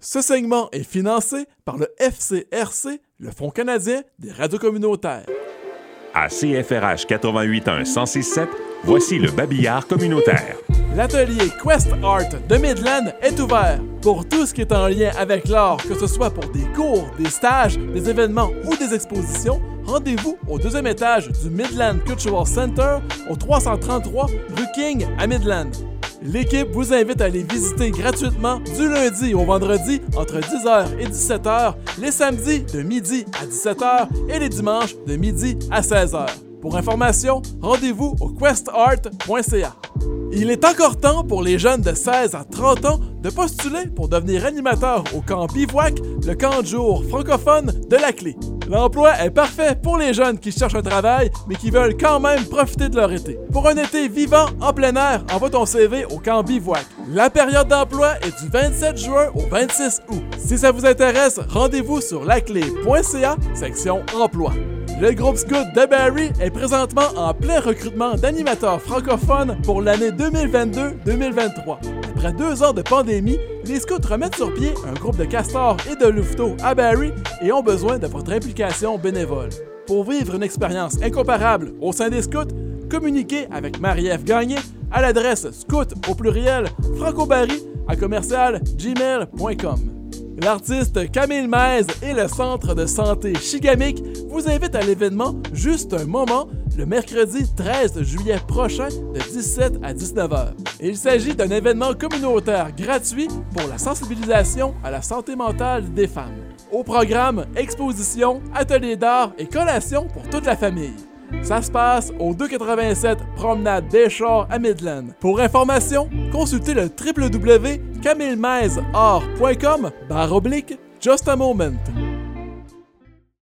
Ce segment est financé par le FCRC, le Fonds canadien des radios communautaires. À CFRH 881 1067, voici le babillard communautaire. L'atelier Quest Art de Midland est ouvert. Pour tout ce qui est en lien avec l'art, que ce soit pour des cours, des stages, des événements ou des expositions, rendez-vous au deuxième étage du Midland Cultural Center au 333 rue King à Midland. L'équipe vous invite à aller visiter gratuitement du lundi au vendredi entre 10h et 17h, les samedis de midi à 17h et les dimanches de midi à 16h. Pour information, rendez-vous au questart.ca. Il est encore temps pour les jeunes de 16 à 30 ans de postuler pour devenir animateur au camp Bivouac, le camp de jour francophone de la clé. L'emploi est parfait pour les jeunes qui cherchent un travail, mais qui veulent quand même profiter de leur été. Pour un été vivant en plein air, envoie ton CV au camp Bivouac. La période d'emploi est du 27 juin au 26 août. Si ça vous intéresse, rendez-vous sur laclé.ca, section emploi. Le groupe Scout de Barry est présentement en plein recrutement d'animateurs francophones pour l'année 2022-2023. Après deux ans de pandémie, les Scouts remettent sur pied un groupe de castors et de louveteaux à Barry et ont besoin de votre implication bénévole. Pour vivre une expérience incomparable au sein des Scouts, communiquez avec Marie-Ève Gagné à l'adresse scout au pluriel francobarry à commercial gmail.com. L'artiste Camille Maise et le Centre de santé Chigamic vous invitent à l'événement Juste un moment le mercredi 13 juillet prochain de 17 à 19 h. Il s'agit d'un événement communautaire gratuit pour la sensibilisation à la santé mentale des femmes. Au programme, exposition, ateliers d'art et collations pour toute la famille. Ça se passe au 287 Promenade des à Midland. Pour information, consultez le www.camillemeisart.com barre oblique Just a Moment.